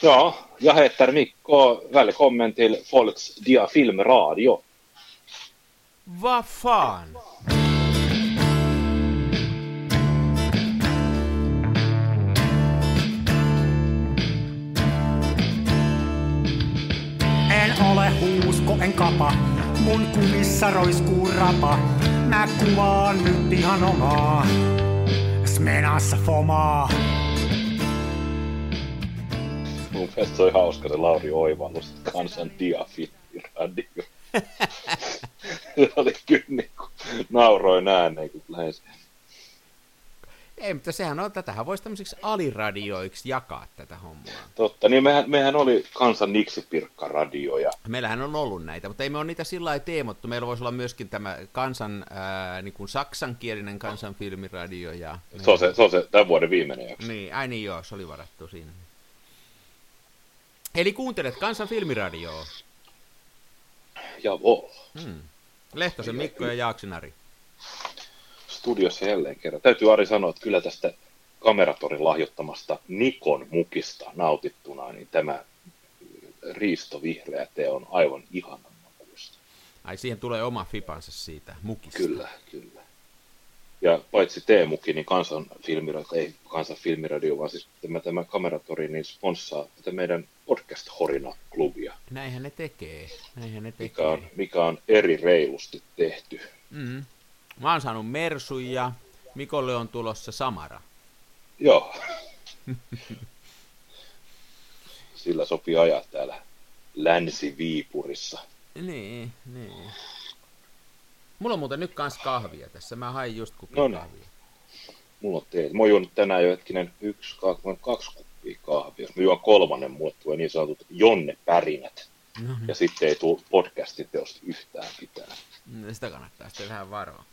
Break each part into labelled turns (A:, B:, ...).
A: Ja, jag heter Mikko och välkommen till Folks Dia Filmradio.
B: Vad fan?
C: En ole huusko, en kapa. Mun kumissa roiskuu rapa. Mä kuvaan nyt ihan omaa. Smenassa fomaa.
A: Mun mielestä se oli hauska se Lauri oivallus, kansan Dia Filmradio. se oli kyllä niin kuin, nauroin ääneen, kun lähes.
B: Ei, mutta sehän on, tätähän voisi tämmöisiksi aliradioiksi jakaa tätä hommaa.
A: Totta, niin mehän, mehän oli kansan Niksi-Pirkka-radio ja
B: Meillähän on ollut näitä, mutta ei me ole niitä sillä lailla teemottu. Meillä voisi olla myöskin tämä kansan, ää, niin kuin saksankielinen kansanfilmiradio. Ja
A: se on se, se, on se tämän vuoden viimeinen jakso.
B: Niin, ai niin joo, se oli varattu siinä. Eli kuuntelet kansan filmiradioa.
A: Javol.
B: Hmm. Lehtosen Mikko ja Jaaksinari.
A: Studiossa jälleen kerran. Täytyy Ari sanoa, että kyllä tästä kameratorin lahjoittamasta Nikon mukista nautittuna, niin tämä riistovihreä tee on aivan ihanan makuista.
B: Ai siihen tulee oma fipansa siitä mukista.
A: Kyllä, kyllä. Ja paitsi T-muki, niin kansan filmiradio, ei kansan filmiradio, vaan siis tämä, tämä kameratori, niin sponssaa tätä meidän podcast-horina-klubia,
B: Näinhän ne tekee. Näinhän ne tekee.
A: mikä on, mikä on eri reilusti tehty.
B: Mm. Mä oon saanut Mersun ja Mikolle on tulossa Samara.
A: Joo. Sillä sopii ajaa täällä Länsi-Viipurissa.
B: Niin, niin. Mulla on muuten nyt kans kahvia tässä. Mä hain just kupin
A: No niin.
B: kahvia.
A: Mulla on teet. Mä oon juonut tänään jo hetkinen yksi, kaksi, kaksi kuppia kahvia. Jos mä juon kolmannen, mulle tulee niin sanotut Jonne-pärinät.
B: No niin.
A: Ja sitten ei tule podcastiteosta yhtään mitään.
B: Mm, Sitä kannattaa sitten vähän varoa.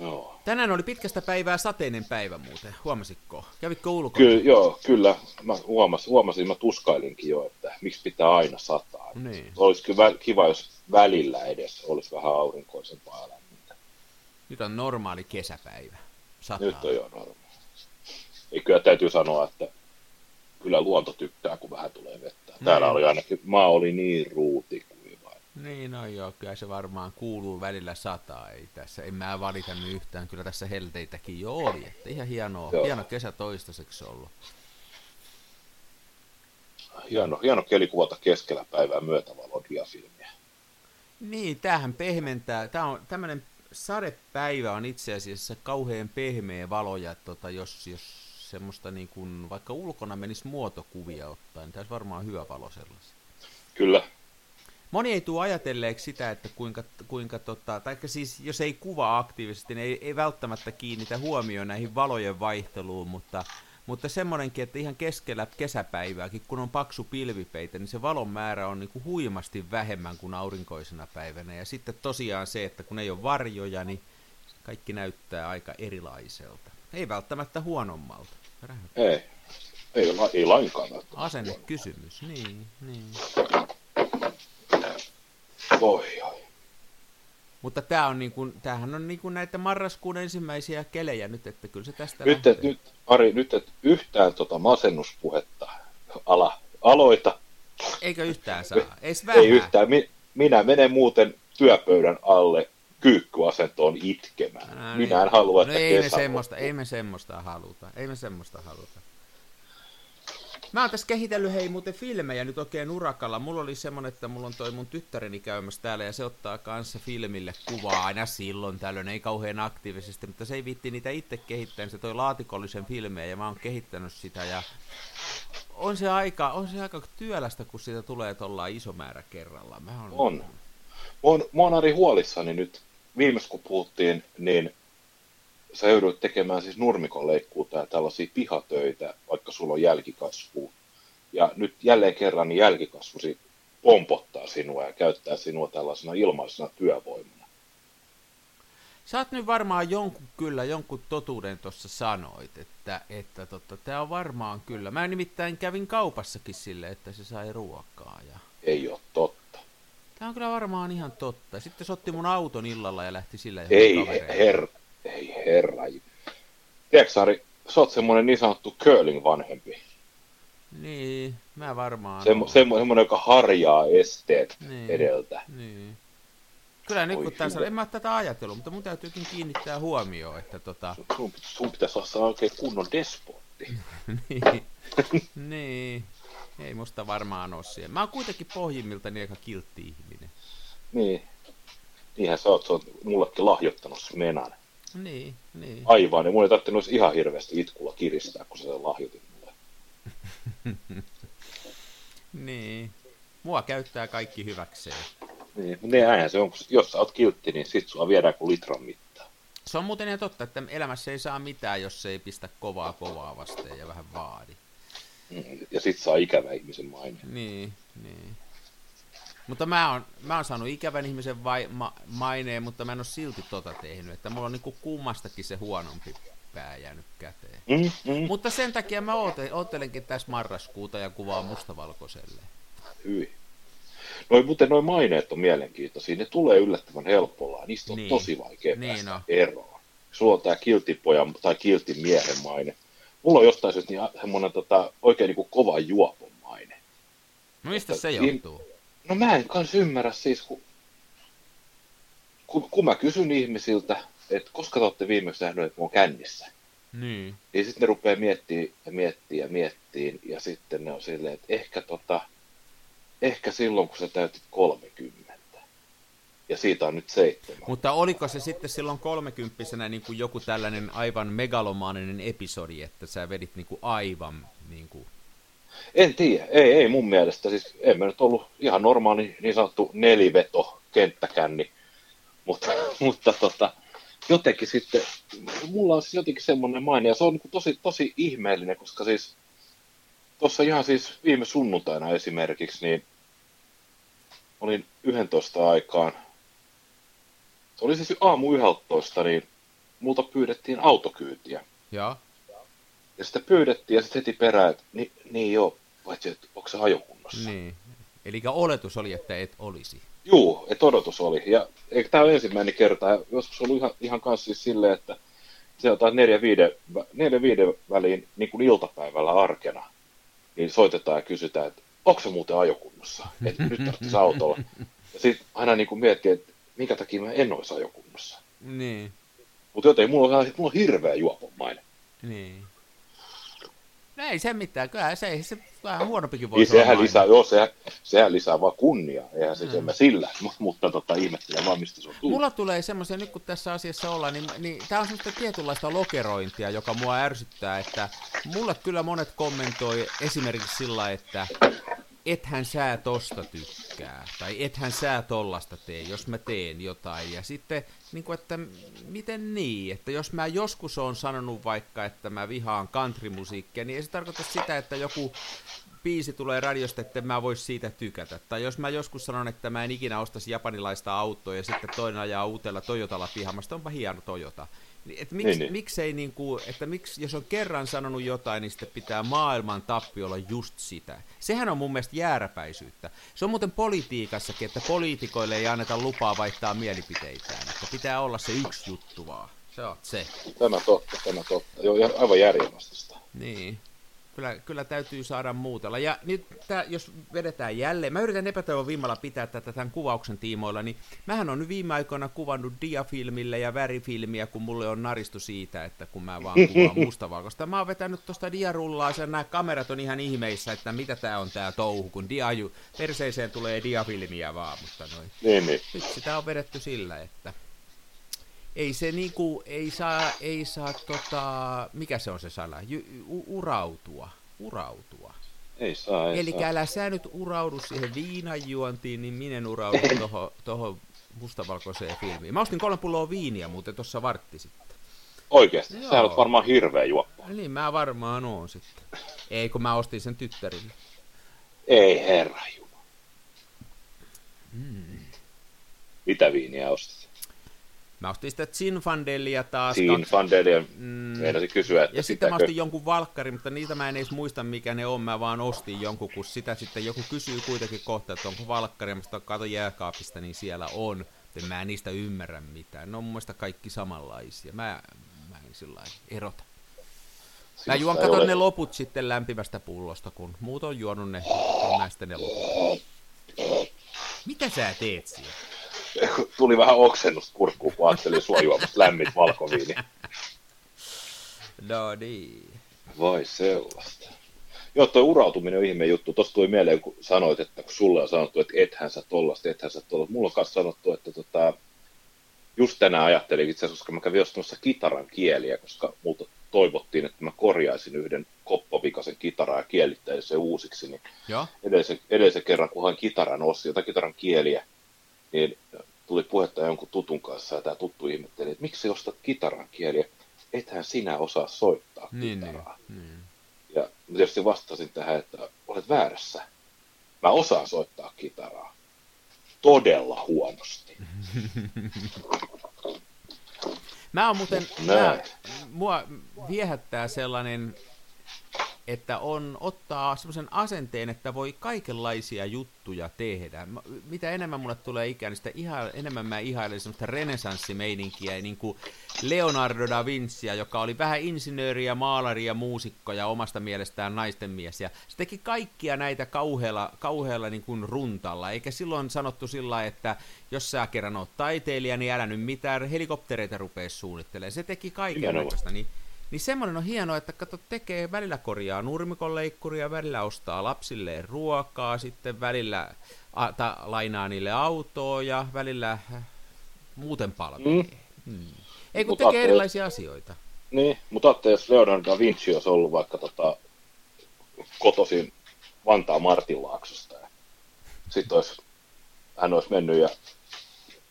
A: Joo.
B: Tänään oli pitkästä päivää sateinen päivä muuten. Huomasitko? Kävitkö ulkona?
A: Kyllä, joo, kyllä. Mä huomasin, huomasin, mä tuskailinkin jo, että miksi pitää aina sataa.
B: Niin.
A: Olisi kyllä kiva, jos välillä edes olisi vähän aurinkoisempaa lämmintä.
B: Nyt on normaali kesäpäivä. Sataa.
A: Nyt on jo normaali. Ei kyllä täytyy sanoa, että kyllä luonto tykkää, kun vähän tulee vettä. Täällä
B: Niin.
A: oli ainakin, maa oli niin ruutikuiva.
B: Niin, no joo, kyllä se varmaan kuuluu välillä sataa, ei tässä, en mä valita nyt yhtään, kyllä tässä helteitäkin jo oli, että ihan hienoa,
A: Joo.
B: hieno kesä toistaiseksi ollut.
A: Hieno, hieno keli kuvata keskellä päivää myötävalon diafilmiä.
B: Niin, tämähän pehmentää, tämä on tämmöinen sadepäivä on itse asiassa kauhean pehmeä valo, ja tota, jos, jos semmoista niin kuin, vaikka ulkona menisi muotokuvia ottaa, niin tämä olisi varmaan hyvä valo sellaisia.
A: Kyllä,
B: Moni ei tule ajatelleeksi sitä, että kuinka, kuinka tota, tai siis jos ei kuvaa aktiivisesti, niin ei, ei välttämättä kiinnitä huomioon näihin valojen vaihteluun, mutta, mutta semmoinenkin, että ihan keskellä kesäpäivääkin, kun on paksu pilvipeite, niin se valon määrä on niin kuin huimasti vähemmän kuin aurinkoisena päivänä. Ja sitten tosiaan se, että kun ei ole varjoja, niin kaikki näyttää aika erilaiselta. Ei välttämättä huonommalta.
A: Ei. Ei, la- ei lainkaan välttämättä.
B: Asennekysymys, niin, niin.
A: Oi, oi.
B: Mutta tämä on niin kuin, tämähän on niin kuin näitä marraskuun ensimmäisiä kelejä nyt, että kyllä se tästä
A: Nyt,
B: lähtee.
A: et, nyt, Ari, nyt et yhtään tota masennuspuhetta ala, aloita.
B: Eikö yhtään saa? Vähän.
A: Ei yhtään. Mi, minä menen muuten työpöydän alle kyykkyasentoon itkemään.
B: No
A: minä en halua, että
B: no ei me semmoista, ei me semmoista haluta. Ei me semmoista haluta. Mä oon tässä kehitellyt hei muuten filmejä nyt oikein urakalla. Mulla oli semmonen, että mulla on toi mun tyttäreni käymässä täällä ja se ottaa kanssa filmille kuvaa aina silloin tällöin, ei kauhean aktiivisesti, mutta se ei viitti niitä itse kehittää, niin se toi laatikollisen filmejä ja mä oon kehittänyt sitä ja on se aika, on se aika työlästä, kun siitä tulee tuolla iso määrä kerrallaan. Mä oon,
A: On. Mä oon, mä oon Ari huolissani nyt. Viimeis kun puhuttiin, niin sä joudut tekemään siis nurmikon leikkuuta ja tällaisia pihatöitä, vaikka sulla on jälkikasvua. Ja nyt jälleen kerran niin jälkikasvusi pompottaa sinua ja käyttää sinua tällaisena ilmaisena työvoimana.
B: Sä oot nyt varmaan jonkun, kyllä jonkun totuuden tuossa sanoit, että, että totta, tää on varmaan kyllä. Mä nimittäin kävin kaupassakin sille, että se sai ruokaa. Ja...
A: Ei ole totta.
B: Tää on kyllä varmaan ihan totta. Sitten se otti mun auton illalla ja lähti sillä
A: Ei herra, ei herra. Tiedätkö Ari, sä oot semmonen niin sanottu curling vanhempi.
B: Niin, mä varmaan
A: Semmo, semmo, semmoinen, joka harjaa esteet
B: Niin.
A: edeltä.
B: Niin. Kyllä nyt kun tässä, en mä tätä ajatellut, mutta mun täytyykin kiinnittää huomioon, että tota,
A: Sun, sun pitäisi olla oikein kunnon despotti.
B: niin, niin, ei musta varmaan oo siellä. Mä oon kuitenkin pohjimmiltani aika kiltti ihminen.
A: Niin. Niinhän sä oot, sä oot mullekin lahjoittanut menan.
B: Niin, niin.
A: Aivan, ja mun ei tarvinnut ihan hirveästi itkulla kiristää, kun sä sen lahjoitit mulle.
B: Niin. Mua käyttää kaikki hyväkseen.
A: Niin, mutta niin äänhän se on, kun jos sä oot kiltti, niin sit sua viedään kuin litran mittaa.
B: Se on muuten ihan totta, että elämässä ei saa mitään, jos ei pistä kovaa kovaa vastaan ja vähän vaadi.
A: Ja sit saa ikävä ihmisen maine.
B: Niin, niin. Mutta mä oon, mä oon saanut ikävän ihmisen vai, ma, maineen, mutta mä en oo silti tota tehnyt. Että mulla on niinku kummastakin se huonompi pää jäänyt käteen.
A: Mm, mm.
B: Mutta sen takia mä oote, ootelenkin tässä marraskuuta ja kuvaa mustavalkoiselle.
A: Hyi. Noin, muuten noin maineet on mielenkiintoisia. Ne tulee yllättävän helpolla. Niistä on
B: Niin.
A: tosi vaikea
B: Niin
A: päästä
B: on.
A: eroon. Sulla on tää kiltipojan tai kiltin miehen maine. Mulla on jostain syystä niin semmonen tota, oikein niin kuin kova juopon maine.
B: No mistä se
A: Niin.
B: johtuu?
A: No mä en kans ymmärrä siis, kun, kun, kun mä kysyn ihmisiltä, että koska te olette viimeksi nähneet, että mä oon kännissä,
B: Niin.
A: niin sitten ne rupeaa miettimään ja miettimään ja miettimään, ja sitten ne on silleen, että ehkä, tota, ehkä silloin, kun sä täytit 30. Ja siitä on nyt seitsemän.
B: Mutta oliko se sitten silloin kolmekymppisenä niin kuin joku tällainen aivan megalomaaninen episodi, että sä vedit niin kuin aivan niin kuin...
A: En tiedä, ei, ei mun mielestä. Siis en mä nyt ollut ihan normaali niin sanottu neliveto kenttäkänni, mutta, mutta tota, jotenkin sitten, mulla on siis jotenkin semmoinen maine, ja se on niin tosi, tosi ihmeellinen, koska siis tuossa ihan siis viime sunnuntaina esimerkiksi, niin olin 11 aikaan, se oli siis aamu 11, niin multa pyydettiin autokyytiä.
B: Joo.
A: Ja sitä pyydettiin ja sitten heti perään, että niin, niin joo, paitsi että onko se ajokunnossa. Niin.
B: Eli oletus oli, että et olisi.
A: Juu, että odotus oli. Ja eikö tämä ole ensimmäinen kerta, ja joskus ollut ihan, ihan kanssa siis silleen, että se on taas neljä viiden, neljä viiden väliin niin kuin iltapäivällä arkena, niin soitetaan ja kysytään, että onko se muuten ajokunnossa, että nyt tarvitsisi autolla. Ja sitten aina niin kuin miettii, että minkä takia mä en olisi ajokunnossa.
B: Niin.
A: Mutta joten mulla on, mulla on hirveä juopomainen.
B: Niin. No ei se mitään, kyllä se ei se vähän huonompikin
A: Niin
B: voisi olla
A: sehän
B: maine.
A: lisää, joo, sehän, sehän lisää vaan kunniaa, eihän se
B: Mm.
A: sillä, Mut- mutta tota, ihmettelen vaan, mistä se on tullut.
B: Mulla tulee semmoisia, nyt kun tässä asiassa ollaan, niin, niin tämä on semmoista tietynlaista lokerointia, joka mua ärsyttää, että mulle kyllä monet kommentoi esimerkiksi sillä, että ethän sä tosta tykkää, tai ethän sä tollasta tee, jos mä teen jotain. Ja sitten, niin kuin, että miten niin, että jos mä joskus on sanonut vaikka, että mä vihaan countrymusiikkia, niin ei se tarkoita sitä, että joku biisi tulee radiosta, että mä vois siitä tykätä. Tai jos mä joskus sanon, että mä en ikinä ostaisi japanilaista autoa ja sitten toinen ajaa uutella Toyotalla pihamasta, onpa hieno Toyota. Niin, Et miksi,
A: Niin,
B: niin,
A: niin.
B: miksei niinku, että miksi, jos on kerran sanonut jotain, niin sitten pitää maailman tappi olla just sitä. Sehän on mun mielestä jääräpäisyyttä. Se on muuten politiikassakin, että poliitikoille ei anneta lupaa vaihtaa mielipiteitään. Että pitää olla se yksi juttu vaan. Se on se.
A: Tämä totta, tämä totta. Joo, aivan järjenvastaista.
B: Niin. Kyllä, kyllä täytyy saada muutella. Ja nyt tää, jos vedetään jälleen, mä yritän epätoivon vimmalla pitää tätä tämän kuvauksen tiimoilla, niin mähän on nyt viime aikoina kuvannut diafilmille ja värifilmiä, kun mulle on naristu siitä, että kun mä vaan kuvaan mustavalkoista. Mä oon vetänyt tosta diarullaa, ja nämä kamerat on ihan ihmeissä, että mitä tää on tää touhu, kun diaju, perseeseen tulee diafilmiä vaan, mutta noin.
A: Niin, niin.
B: Nyt sitä on vedetty sillä, että ei se niinku, ei saa, ei saa tota, mikä se on se sana, Jy, u, urautua, urautua.
A: Ei saa, ei
B: Eli
A: saa.
B: älä sä nyt uraudu siihen viinanjuontiin, niin minä uraudun tohon, tohon mustavalkoiseen filmiin. Mä ostin kolme pulloa viiniä muuten tuossa vartti sitten.
A: Oikeasti,
B: Joo.
A: sä olet varmaan hirveä juoppa.
B: Niin mä varmaan oon sitten. Ei kun mä ostin sen tyttärille.
A: Ei herra Jumala.
B: Mm.
A: Mitä viiniä ostit?
B: Mä ostin sitä Zinfandelia taas.
A: Siinä
B: kaksi-
A: Fandelia
B: Mm.
A: meinasin kysyä, että
B: Ja sitten mä ostin jonkun valkkari, mutta niitä mä en edes muista mikä ne on, mä vaan ostin jonkun, kun sitä sitten joku kysyy kuitenkin kohta, että onko valkkari, ja mä katon jääkaapista, niin siellä on. Mutta mä en niistä ymmärrä mitään. Ne on mun mielestä kaikki samanlaisia. Mä, mä en sillä erota. Mä juon
A: Sinusta ei
B: katon
A: ole-
B: ne loput sitten lämpimästä pullosta, kun muut on juonut ne, on näistä ne loput. Mitä sä teet siellä?
A: Tuli vähän oksennusta kurkkuun, kun ajattelin sua juomasta lämmin valkoviini.
B: No niin.
A: Vai sellaista. Joo, toi urautuminen on ihme juttu. Tuossa tuli mieleen, kun sanoit, että kun sulle on sanottu, että ethän sä tollasta, ethän sä tollasta. Mulla on kanssa sanottu, että tota, just tänään ajattelin itse asiassa, koska mä kävin ostamassa kitaran kieliä, koska multa toivottiin, että mä korjaisin yhden koppovikasen kitaraa ja kielittäisin se uusiksi, niin edellisen, edellisen kerran, kun hain kitaran osia tai kitaran kieliä, niin tuli puhetta jonkun tutun kanssa ja tämä tuttu ihmetteli, että miksi ostat kitaran kieliä? Ethän sinä osaa soittaa
B: Niin, niin.
A: kitaraa.
B: niin.
A: Ja mä tietysti vastasin tähän, että olet väärässä. Mä osaan soittaa kitaraa. Todella huonosti.
B: Mä oon muuten, mä, mua viehättää sellainen, että on ottaa semmoisen asenteen, että voi kaikenlaisia juttuja tehdä. Mitä enemmän mulle tulee ikään, niin sitä iha, enemmän mä ihailen semmoista renesanssimeininkiä, niin kuin Leonardo da Vincia, joka oli vähän insinööri ja maalari ja muusikko ja omasta mielestään naisten mies. Ja se teki kaikkia näitä kauhealla, kauhealla niin kuin runtalla, eikä silloin sanottu sillä että jos sä kerran oot taiteilija, niin älä nyt mitään helikoptereita rupea suunnittelemaan. Se teki kaiken. Niin, niin semmoinen on hienoa, että kato, tekee välillä korjaa nurmikonleikkuria, välillä ostaa lapsilleen ruokaa, sitten välillä a, ta, lainaa niille autoa ja välillä äh, muuten palvelee. Mm. Hmm. Ei kun
A: Mut
B: tekee erilaisia asioita.
A: Niin, mutta ajattelin, jos Leonardo da Vinci olisi ollut vaikka tota, kotoisin Vantaan Martinlaaksosta. Ja sitten olisi, hän olisi mennyt ja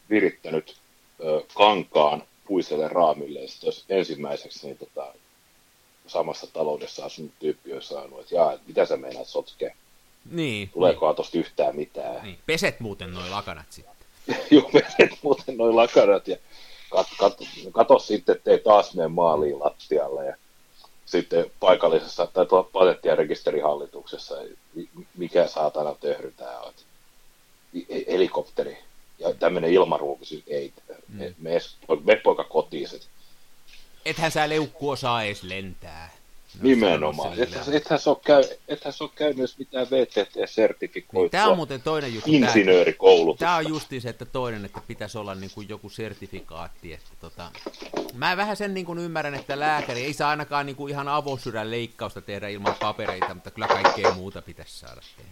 A: virittänyt ö, kankaan puiselle raamille, ja sitten olisi ensimmäiseksi niin, tota, samassa taloudessa asunut tyyppi olisi sanonut, että jaa, mitä sä meinaat sotkea?
B: Niin,
A: Tuleekohan tosta yhtään mitään?
B: niin, niin. Peset muuten noin lakanat sitten.
A: Joo, menet muuten noin lakarat ja kat, kat, kato sitten, ettei taas mene maaliin lattialle. Ja sitten paikallisessa tai tuolla patentti- ja rekisterihallituksessa, mi- mikä saatana töhry tää on. Helikopteri ja tämmöinen ilmaruuki, ei,
B: Mm.
A: me, me, me poika kotiin sit.
B: Ethän sä leukku osaa edes lentää. No,
A: Nimenomaan. Ethän, ethän, se ole käy, ethän se ole käynyt edes mitään
B: Niin,
A: VTT-sertifikoitua
B: Tämä on muuten toinen juttu. Tää,
A: insinöörikoulutusta.
B: Tämä on justiin se, että toinen, että pitäisi olla niin kuin joku sertifikaatti. Että tota, mä vähän sen niin kuin ymmärrän, että lääkäri ei saa ainakaan niin kuin ihan avosydän leikkausta tehdä ilman papereita, mutta kyllä kaikkea muuta pitäisi saada tehdä.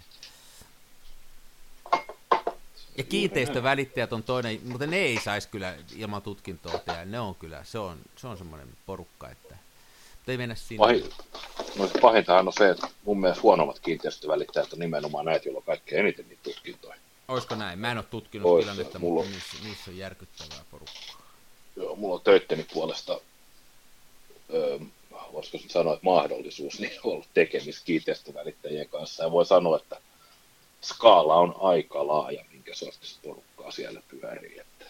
B: Ja kiinteistövälittäjät on toinen, mutta ne ei saisi kyllä ilman tutkintoa tehdä. Ne on kyllä, se on, se on semmoinen porukka, että mutta ei mennä sinne.
A: Pahin, no se pahintahan on se, että mun mielestä huonommat kiinteistövälittäjät on nimenomaan näitä, joilla on kaikkein eniten niitä tutkintoja.
B: Olisiko näin? Mä en ole tutkinut
A: Ois,
B: tilannetta,
A: mulla
B: mutta
A: on-
B: niissä, niissä on järkyttävää porukkaa.
A: Joo, mulla on töitteni puolesta, öö, voisiko sanoa, että mahdollisuus niin on ollut tekemistä kiinteistövälittäjien kanssa. Ja voi sanoa, että skaala on aika laaja, minkä sortista porukkaa siellä pyörii. Että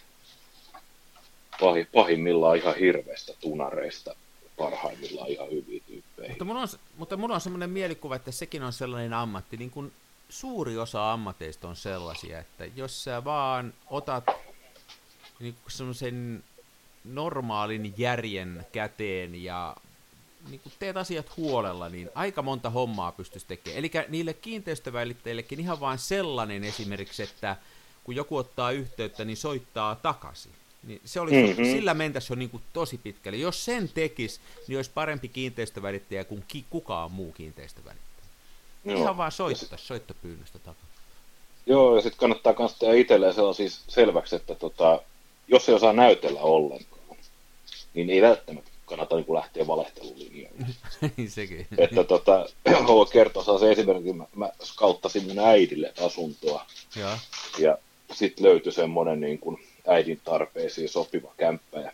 A: pahi, pahimmillaan ihan hirveistä tunareista, parhaimmillaan ihan hyviä tyyppejä.
B: Mutta mulla on, mutta mulla on semmoinen mielikuva, että sekin on sellainen ammatti, niin kuin suuri osa ammateista on sellaisia, että jos sä vaan otat niin semmoisen normaalin järjen käteen ja niin kuin teet asiat huolella, niin aika monta hommaa pystyisi tekemään. Eli niille kiinteistövälittäjillekin ihan vain sellainen esimerkiksi, että kun joku ottaa yhteyttä, niin soittaa takaisin. Niin se olisi,
A: Mhm.
B: mm-hmm. Sillä mentäisi jo niin kuin tosi pitkälle. Jos sen tekisi, niin olisi parempi kiinteistövälittäjä kuin ki- kukaan muu kiinteistövälittäjä.
A: Joo.
B: Ihan vaan soittaa, soittopyynnöstä takaisin.
A: Joo, ja sitten kannattaa myös tehdä itselleen sellaisia selväksi, että tota, jos ei osaa näytellä ollenkaan, niin ei välttämättä kannata niin lähteä valehtelulinjalle.
B: Niin Sekin.
A: että tota, haluan kertoa se esimerkiksi, mä, mä skauttasin mun äidille asuntoa,
B: Joo.
A: ja sitten löytyi semmoinen niin kuin äidin tarpeisiin sopiva kämppä, ja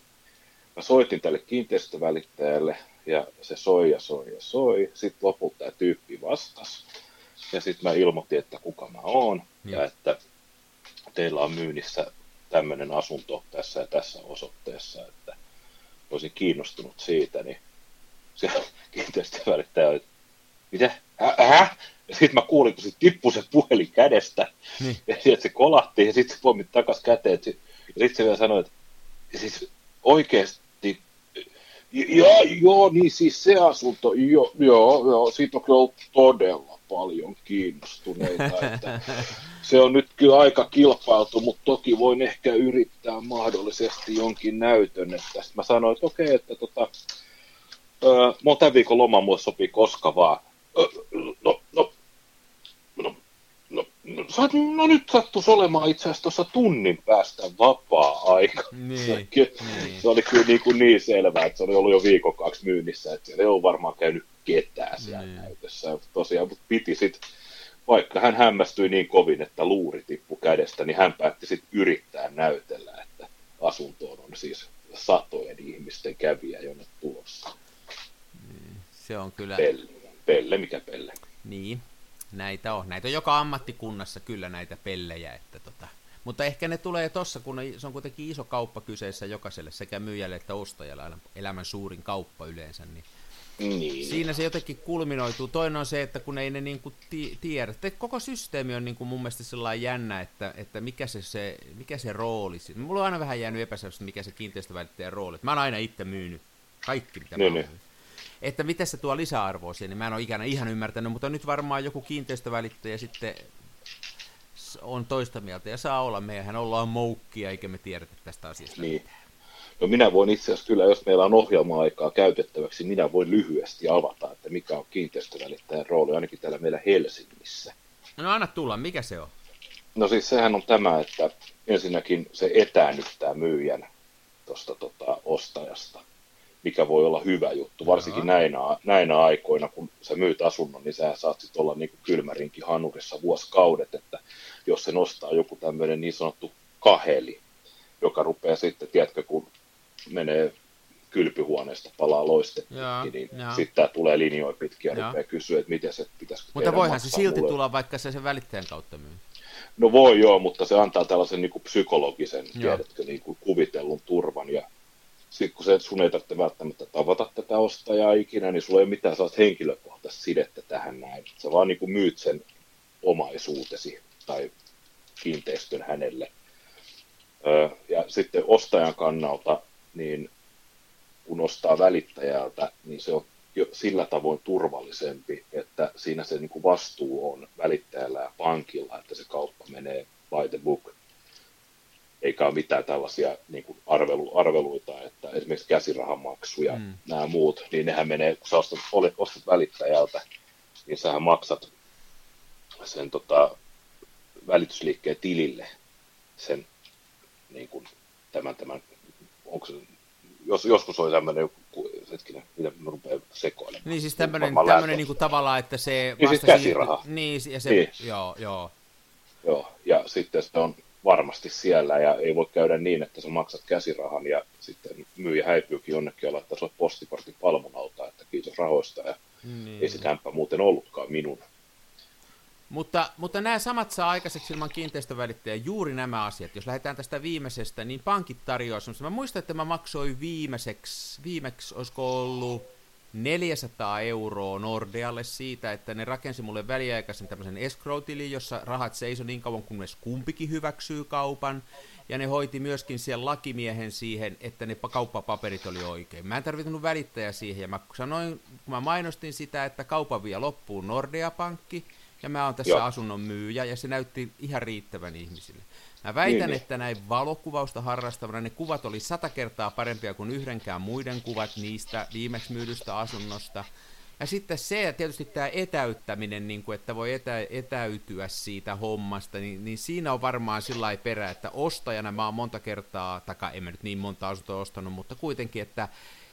A: mä soitin tälle kiinteistövälittäjälle, ja se soi ja soi ja soi, sitten lopulta tämä tyyppi vastasi, ja sitten mä ilmoitin, että kuka mä oon, ja
B: Joo.
A: että teillä on myynnissä tämmöinen asunto tässä ja tässä osoitteessa, että olisin kiinnostunut siitä, niin se kiinteistövälittäjä oli, mitä? Ä- Äh? Ja sitten mä kuulin, kun se tippui se puhelin kädestä,
B: Niin.
A: ja sitten se kolahti, ja sitten se pommi takas käteen, ja sitten se vielä sanoi, että siis oikeasti, Ja, joo, niin siis se asunto, jo, joo, joo, siitä on kyllä ollut todella paljon kiinnostuneita. Että se on nyt kyllä aika kilpailtu, mutta toki voin ehkä yrittää mahdollisesti jonkin näytön. Että mä sanoin, että okei, että tota, öö, mä tämän viikon loma mulle sopii koska vaan. Öö, no, no, no, nyt sattuisi olemaan itse asiassa tuossa tunnin päästä vapaa-aika.
B: Niin,
A: se,
B: niin.
A: se oli kyllä niin, kuin niin selvää, että se oli ollut jo viikon kaksi myynnissä, että siellä ei ole varmaan käynyt ketään siellä
B: Niin.
A: näytössä. Tosiaan, mutta piti sitten, vaikka hän hämmästyi niin kovin, että luuri tippui kädestä, niin hän päätti sitten yrittää näytellä, että asuntoon on siis satojen ihmisten kävijä jonne tulossa.
B: Se on kyllä,
A: Pelle, pelle mikä pelle.
B: niin, näitä on. Näitä on joka ammattikunnassa kyllä näitä pellejä, että tota. Mutta ehkä ne tulee tossa, kun se on kuitenkin iso kauppa kyseessä jokaiselle, sekä myyjälle että ostajalle, elämän suurin kauppa yleensä, niin
A: Niin.
B: siinä se jotenkin kulminoituu. Toinen on se, että kun ei ne niinku ti- tiedä, että koko systeemi on niinku mun mielestä sellainen jännä, että, että mikä, se, se, mikä se rooli, mulla on aina vähän jäänyt epäselvästi, mikä se kiinteistövälittäjän rooli, mä oon aina itse myynyt kaikki, mitä mä
A: Niin,
B: oon
A: niin.
B: Että mitä se tuo lisäarvoa siihen, niin mä en ole ikänä ihan ymmärtänyt, mutta nyt varmaan joku kiinteistövälittäjä sitten on toista mieltä ja saa olla. Mehän ollaan moukkia eikä me tiedetä tästä asiasta.
A: Niin. No minä voin itse asiassa kyllä, jos meillä on ohjelma-aikaa käytettäväksi, minä voin lyhyesti avata, että mikä on kiinteistövälittäjän rooli, ainakin täällä meillä Helsingissä.
B: No anna tulla, mikä se on?
A: No siis sehän on tämä, että ensinnäkin se etäännyttää myyjän tuosta tota, ostajasta, mikä voi olla hyvä juttu, varsinkin näinä, näinä aikoina, kun sä myyt asunnon, niin sä saat sitten olla niin kylmärinki hanurissa vuosikaudet, että jos se nostaa joku tämmöinen niin sanottu kaheli, joka rupeaa sitten, tiedätkö, kun menee kylpyhuoneesta palaa loiste
B: Joo,
A: pitkin, niin sitten tämä tulee linjoja pitkin ja
B: Joo.
A: rupeaa kysyä, että miten se pitäisikö
B: Mutta voihan se silti
A: mulle.
B: tulla, vaikka se sen välittäjän kautta myy.
A: No voi joo, mutta se antaa tällaisen niin kuin psykologisen,
B: Joo.
A: tiedätkö, niin kuin kuvitellun turvan. Ja sitten kun se, sun ei tarvitse välttämättä tavata tätä ostajaa ikinä, niin sulla ei ole mitään sellaista henkilökohtaista sidettä tähän näin. Sä vaan niin kuin myyt sen omaisuutesi tai kiinteistön hänelle. Ja sitten ostajan kannalta, niin kun ostaa välittäjältä, niin se on jo sillä tavoin turvallisempi, että siinä se niin kuin vastuu on välittäjällä ja pankilla, että se kauppa menee by the book. Eikä ole mitään tällaisia niin kuin arvelu, arveluita, että esimerkiksi käsirahamaksuja,
B: Mm.
A: mm. nämä muut, niin nehän menee, kun sä ostat, olet- ostat välittäjältä, niin sähän maksat sen tota, välitysliikkeen tilille sen niin kuin, tämän, tämän, onko se, jos, joskus oli tämmöinen hetkinen, mitä mä rupean sekoilemaan.
B: Niin siis tämmöinen, tämmöinen
A: lähtö-
B: niinku tavallaan, että se
A: Niin siis käsiraha.
B: Niin, ja se,
A: Niin.
B: joo, joo.
A: Joo, ja sitten se on varmasti siellä ja ei voi käydä niin, että sä maksat käsirahan ja sitten myyjä häipyykin jonnekin ja laittaa sulle postikortin palmun alta, että kiitos rahoista ja
B: Niin.
A: ei se kämppä muuten ollutkaan minun.
B: Mutta, mutta nämä samat saa aikaiseksi ilman kiinteistövälittäjää, juuri nämä asiat. Jos lähdetään tästä viimeisestä, niin pankit tarjoaa semmoista. Mä muistan, että mä maksoin viimeiseksi, viimeksi olisiko ollut 400 euroa Nordealle siitä, että ne rakensi mulle väliaikaisen tämmöisen escrow-tilin, jossa rahat seisoi niin kauan, kunnes kumpikin hyväksyy kaupan. Ja ne hoiti myöskin siellä lakimiehen siihen, että ne pa- kauppapaperit oli oikein. Mä en tarvinnut välittäjä siihen, ja mä sanoin, kun mä mainostin sitä, että kaupan vie loppuun Nordea-pankki, ja mä oon tässä
A: Joo.
B: asunnon myyjä, ja se näytti ihan riittävän ihmisille. Mä väitän,
A: Niin, niin.
B: että näin valokuvausta harrastavana ne kuvat oli sata kertaa parempia kuin yhdenkään muiden kuvat niistä viimeksi myydystä asunnosta. Ja sitten se, tietysti tämä etäyttäminen, niin kuin, että voi etä, etäytyä siitä hommasta, niin, niin siinä on varmaan sillä lailla perä, että ostajana mä oon monta kertaa, taka en mä nyt niin monta asuntoa ostanut, mutta kuitenkin, että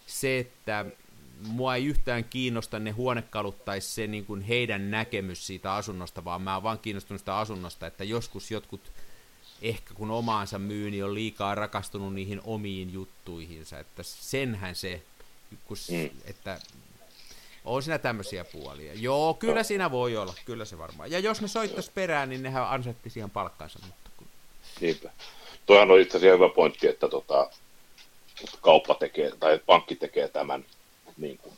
B: se, että mua ei yhtään kiinnosta ne huonekalut tai se niin kuin heidän näkemys siitä asunnosta, vaan mä oon vaan kiinnostunut sitä asunnosta, että joskus jotkut ehkä kun omaansa myy, niin on liikaa rakastunut niihin omiin juttuihinsa, että senhän se, kun,
A: Mm.
B: että on siinä tämmöisiä puolia. Joo, kyllä siinä voi olla, kyllä se varmaan. Ja jos ne soittais perään, niin nehän ansaitti siihen palkkaansa, mutta kun...
A: Niinpä. Toihan on itse asiassa hyvä pointti, että tota, kauppa tekee, tai pankki tekee tämän niin kuin,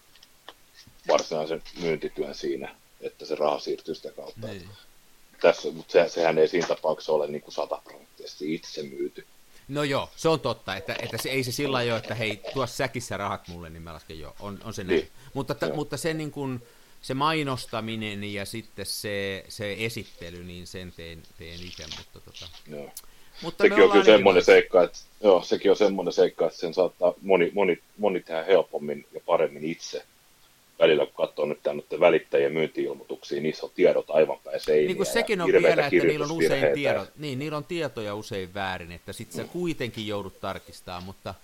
A: varsinaisen myyntityön siinä, että se raha siirtyy sitä kautta.
B: Niin.
A: Tässä, mutta se, sehän ei siinä tapauksessa ole niin kuin sataprosenttisesti itse myyty.
B: No joo, se on totta, että, että se, ei se sillä lailla että hei, tuo säkissä rahat mulle, niin mä lasken joo, on, on se näin.
A: Niin.
B: Mutta, ta, mutta se, niin kuin, se mainostaminen ja sitten se, se esittely, niin sen teen, teen itse, mutta tota...
A: Joo.
B: Mutta
A: Sekin on kyllä semmoinen seikka, että, joo, sekin on semmoinen seikka, että sen saattaa moni, moni, moni tehdä helpommin ja paremmin itse. Välillä kun katsoo nyt tämän noiden välittäjien myynti-ilmoituksia, niissä on tiedot aivan päin seiniä.
B: Niin kuin sekin on vielä, että niillä on usein tiedot, niin, niillä on tietoja usein väärin, että sit sä kuitenkin joudut tarkistamaan, mutta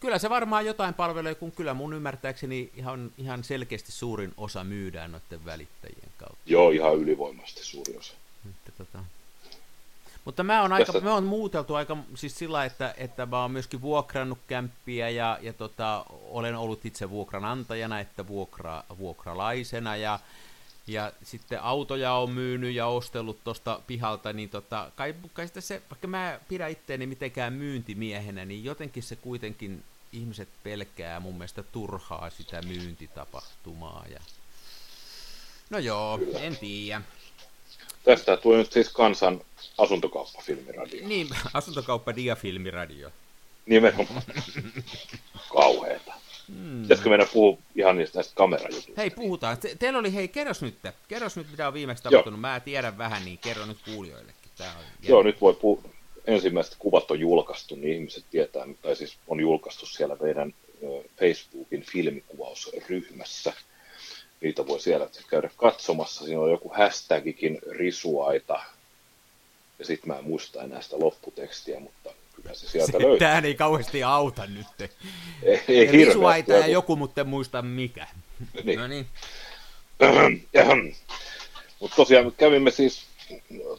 B: kyllä se varmaan jotain palvelee, kun kyllä mun ymmärtääkseni ihan, ihan selkeästi suurin osa myydään noiden välittäjien kautta.
A: Joo, ihan ylivoimaisesti suuri osa.
B: Että, tota. Mutta mä oon aika,
A: Tästä-
B: me on muuteltu aika siis sillä, että, että mä oon myöskin vuokrannut kämppiä ja, ja tota, olen ollut itse vuokranantajana että vuokra, vuokralaisena ja, ja sitten autoja on myynyt ja ostellut tuosta pihalta, niin tota, kai, kai sitä se, vaikka mä pidän itteeni mitenkään myyntimiehenä, niin jotenkin se kuitenkin ihmiset pelkää mun mielestä turhaa sitä myyntitapahtumaa. Ja... No joo, en tiedä.
A: Tästä tuli nyt siis kansan asuntokauppafilmiradio.
B: Niin, asuntokauppa diafilmiradio.
A: Nimenomaan. Kauheeta.
B: Mm.
A: Pitäisikö meidän puhua ihan niistä näistä kamerajutuista?
B: Hei, puhutaan. Te, teillä oli, hei, kerros nyt, kerros nyt, mitä on viimeksi tapahtunut. Mä tiedän vähän, niin kerro nyt kuulijoillekin. Tää on
A: Joo, nyt voi puhua. Ensimmäiset kuvat on julkaistu, niin ihmiset tietää, tai siis on julkaistu siellä meidän Facebookin filmikuvausryhmässä. Niitä voi siellä käydä katsomassa. Siinä on joku hashtagikin risuaita. Ja sitten mä en muista enää sitä lopputekstiä, mutta kyllä se sieltä löytyy.
B: Tämähän ei kauheasti auta nyt.
A: Ei, ei
B: Ja. Risuaita ja joku, mutta en muista mikä.
A: Niin.
B: No niin.
A: Mutta tosiaan me kävimme siis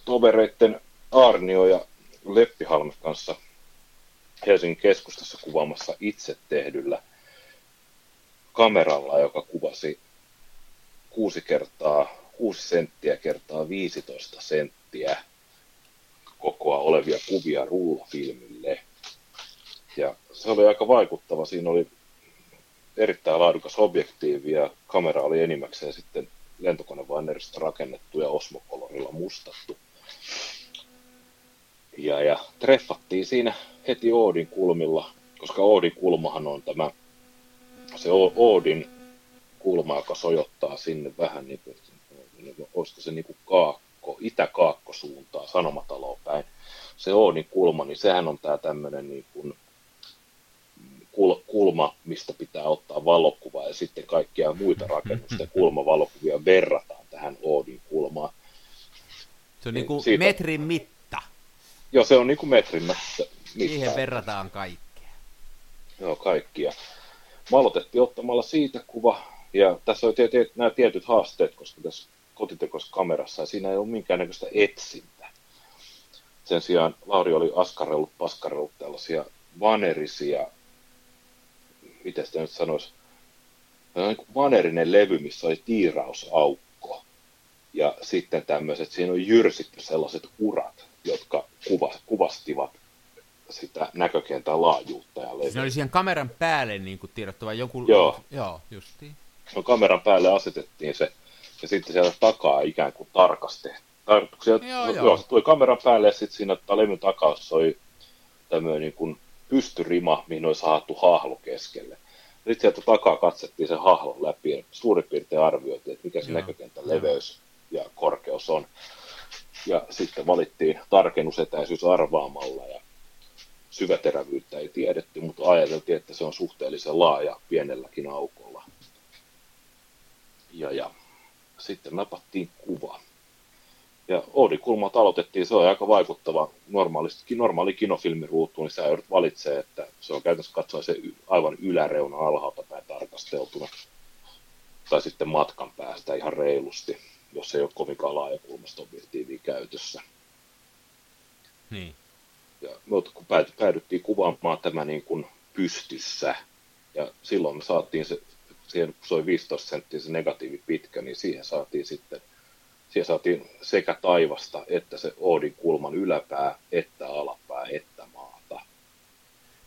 A: tovereitten Arnio ja Leppihalme kanssa Helsingin keskustassa kuvaamassa itse tehdyllä kameralla, joka kuvasi 6 kertaa 6 senttiä kertaa 15 senttiä kokoa olevia kuvia rullafilmille. Ja se oli aika vaikuttava. Siinä oli erittäin laadukas objektiivi ja kamera oli enimmäkseen sitten lentokonevannerista rakennettu ja osmokolorilla mustattu. Ja, ja treffattiin siinä heti Oodin kulmilla, koska Oodin kulmahan on tämä, se Oodin kulma, joka sojottaa sinne vähän niin kuin, olisiko se niin kuin kaakko, itä-kaakkosuuntaan, sanomataloon päin. Se Oodin kulma, niin sehän on tämä tämmöinen niin kuin kul- kulma, mistä pitää ottaa valokuva ja sitten kaikkia muita rakennusten kulmavalokuvia verrataan tähän Oodin kulmaan.
B: Se on
A: Niin,
B: niin kuin
A: siitä-
B: metrin mitta.
A: Joo, se on niin kuin metrin mä-
B: Siihen verrataan kaikkea.
A: Joo, kaikkia. Me aloitettiin ottamalla siitä kuva, ja tässä oli tiety, nämä tietyt haasteet, koska tässä kotitekoisessa kamerassa ja siinä ei ole minkäännäköistä etsintä. Sen sijaan Lauri oli askarellut, paskarellut tällaisia vanerisia, miten sitä nyt sanoisi, niin kuin vanerinen levy, missä oli tiirausaukko. Ja sitten tämmöiset, siinä on jyrsitty sellaiset urat, jotka kuva, kuvastivat sitä näkökentän laajuutta ja.
B: Se oli siihen kameran päälle niin kuin tiedottava joku...
A: Joo.
B: Joo, justiin.
A: No kameran päälle asetettiin se, ja sitten sieltä takaa ikään kuin tarkaste. Tar- sieltä,
B: Joo,
A: joo,
B: joo.
A: joo. se tuli kameran päälle, ja sitten siinä levyn takaussa oli tämmöinen niin kuin pystyrima, mihin oli saatu hahlo keskelle. Sitten sieltä takaa katsettiin se hahlo läpi, ja suurin piirtein arvioitiin, että mikä se
B: Joo,
A: näkökentän leveys ja korkeus on. Ja sitten valittiin tarkennusetäisyys arvaamalla, ja syväterävyyttä ei tiedetty, mutta ajateltiin, että se on suhteellisen laaja pienelläkin aukolla. Ja, ja sitten napattiin kuva. Ja Oodin kulmalta aloitettiin, se on aika vaikuttava normaalistikin, normaali kinofilmiruutu, niin sä joudut valitsemaan, että se on käytännössä katsoen se aivan yläreuna alhaalta päin tarkasteltuna. Tai sitten matkan päästä ihan reilusti, jos ei ole kovinkaan laajakulmasta objektiivia käytössä.
B: Niin.
A: Ja me kun päädyttiin kuvaamaan tämä niin kuin pystyssä, ja silloin me saatiin se, siihen kun se oli 15 senttiä se negatiivi pitkä, niin siihen saatiin sitten, siihen saatiin sekä taivasta, että se Oodin kulman yläpää, että alapää, että maata.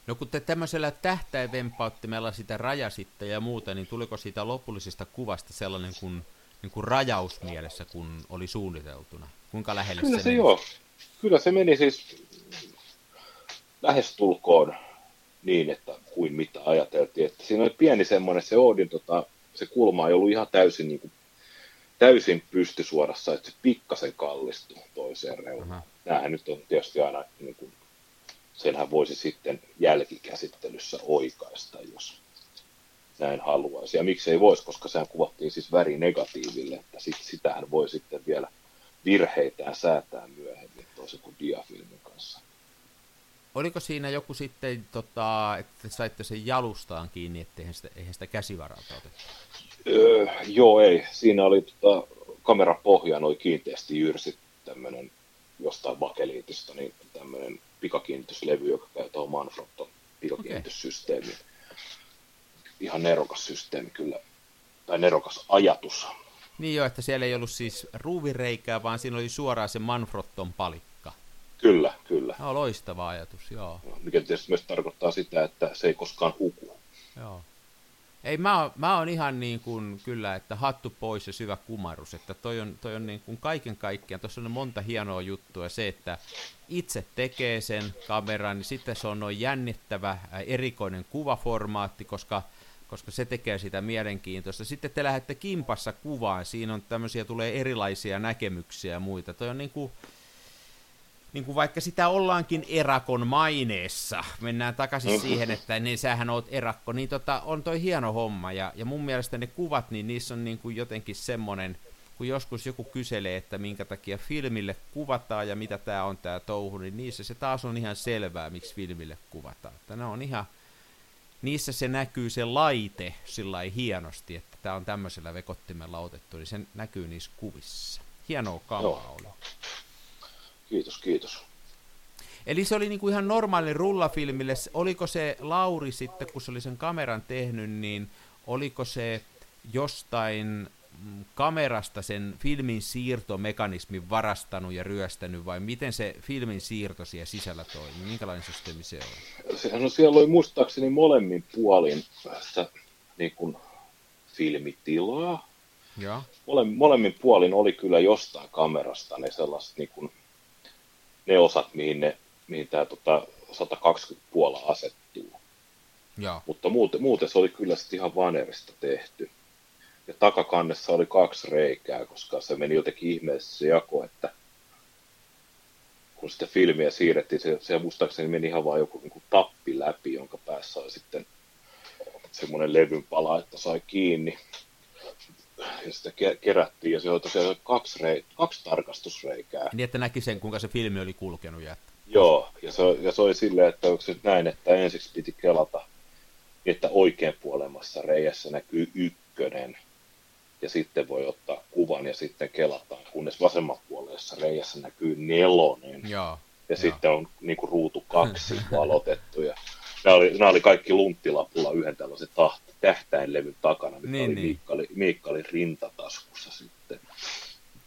B: No kun te tämmöisellä tähtäinvempauttimella sitä rajasitte ja muuta, niin tuliko siitä lopullisesta kuvasta sellainen kuin, niin kuin rajaus mielessä, kun oli suunniteltuna? Kuinka lähelle
A: Kyllä
B: se
A: se
B: meni?
A: joo. Kyllä se meni siis lähestulkoon niin, että kuin mitä ajateltiin. Että siinä oli pieni semmoinen, se Oodin tota, se kulma ei ollut ihan täysin, niin kuin, täysin pystysuorassa, että se pikkasen kallistui toiseen reunaan. Nämähän nyt on tietysti aina, niin kuin, senhän voisi sitten jälkikäsittelyssä oikaista, jos näin haluaisi. Ja miksei voisi, koska sehän kuvattiin siis värinegatiiville, että sit, sitähän voi sitten vielä virheitään säätää myöhemmin toisin kuin diafilmin kanssa.
B: Oliko siinä joku sitten, tota, että saitte sen jalustaan kiinni, että eihän sitä, eihän sitä käsivaralta otettu?
A: Öö, joo, ei. Siinä oli tota, kamerapohja noin kiinteästi jyrsi tämmöinen jostain bakeliitista, niin tämmöinen pikakiinnityslevy, joka käy tuohon Manfrotton pikakiinnityssysteemiin. Okay. Ihan nerokas systeemi kyllä, tai nerokas ajatus.
B: Niin jo, että siellä ei ollut siis ruuvireikää, vaan siinä oli suoraan se Manfrotton palikka.
A: Kyllä, kyllä.
B: No, loistava ajatus, joo.
A: Mikä tietysti myös tarkoittaa sitä, että se ei koskaan huku.
B: Joo. Ei, mä, mä oon ihan niin kuin kyllä, että hattu pois ja syvä kumarus, että toi on, toi on niin kuin kaiken kaikkiaan, tuossa on monta hienoa juttua, se, että itse tekee sen kameran, niin sitten se on noin jännittävä, erikoinen kuvaformaatti, koska, koska se tekee sitä mielenkiintoista. Sitten te lähdette kimpassa kuvaan, siinä on tämmöisiä, tulee erilaisia näkemyksiä ja muita. Toi on niin kuin, niin kuin vaikka sitä ollaankin erakon maineessa, mennään takaisin mm. siihen, että niin sähän oot erakko, niin tota, on toi hieno homma, ja, ja mun mielestä ne kuvat, niin niissä on niin kuin jotenkin semmoinen, kun joskus joku kyselee, että minkä takia filmille kuvataan ja mitä tämä on tämä touhu, niin niissä se taas on ihan selvää, miksi filmille kuvataan. Että ne on ihan, niissä se näkyy se laite sillä hienosti, että tämä on tämmöisellä vekottimella otettu, niin se näkyy niissä kuvissa. Hienoa kamaa oli.
A: Kiitos, kiitos.
B: Eli se oli niinku ihan normaali rullafilmille. Oliko se Lauri sitten, kun se oli sen kameran tehnyt, niin oliko se jostain mm, kamerasta sen filmin siirtomekanismin varastanut ja ryöstänyt, vai miten se filmin siirto siellä sisällä toimi? Minkälainen systeemi se on?
A: Sehän on siellä oli muistaakseni molemmin puolin päästä niin kuin filmitilaa. Ja. Mole, molemmin puolin oli kyllä jostain kamerasta ne sellaiset niin kuin ne osat, mihin, ne, mihin tämä tota, 120 puola asettuu. Ja. Mutta muuten, muuten se oli kyllä sitten ihan vanerista tehty. Ja takakannessa oli kaksi reikää, koska se meni jotenkin ihmeessä se jako, että kun sitä filmiä siirrettiin, se, se muistaakseni meni ihan vaan joku niin tappi läpi, jonka päässä oli sitten semmoinen levyn pala, että sai kiinni ja sitä kerättiin, ja se oli tosiaan kaksi, rei, kaksi tarkastusreikää.
B: Niin, että näki sen, kuinka se filmi oli kulkenut. Ja...
A: Joo, ja se, ja se oli silleen, että onko se nyt näin, että ensiksi piti kelata, että oikein puolemassa reijässä näkyy ykkönen, ja sitten voi ottaa kuvan ja sitten kelataan, kunnes vasemmanpuoleessa reijässä näkyy nelonen. Joo, ja joo. sitten on niin kuin, ruutu kaksi valotettu. Ja nämä, oli, nämä oli kaikki lunttilapulla yhden tällaisen taht, tähtäinlevyn takana, mikä niin, oli niin. Miikka, oli, Miikka oli rintataskussa sitten.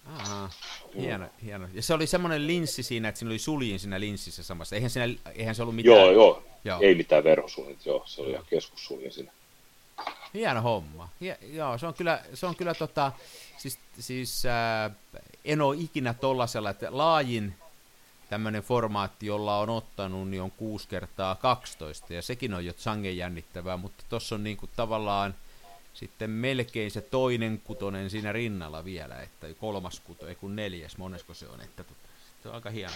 B: Aha, hieno, mm. hieno. Ja se oli semmoinen linssi siinä, että siinä oli suljin siinä linssissä samassa. Eihän, siinä, eihän se ollut mitään...
A: Joo, joo. joo. Ei mitään verhosuljin, joo. Se oli ihan keskussuljin siinä.
B: Hieno homma. Hie, joo, se on kyllä, se on kyllä tota, siis, siis äh, en ole ikinä tollasella, että laajin tämmöinen formaatti, jolla on ottanut, niin on 6 kertaa 12, ja sekin on jo sangen jännittävää, mutta tuossa on niinku tavallaan sitten melkein se toinen kutonen siinä rinnalla vielä, että kolmas kuto, ei kun neljäs, monesko se on, että se on aika hieno.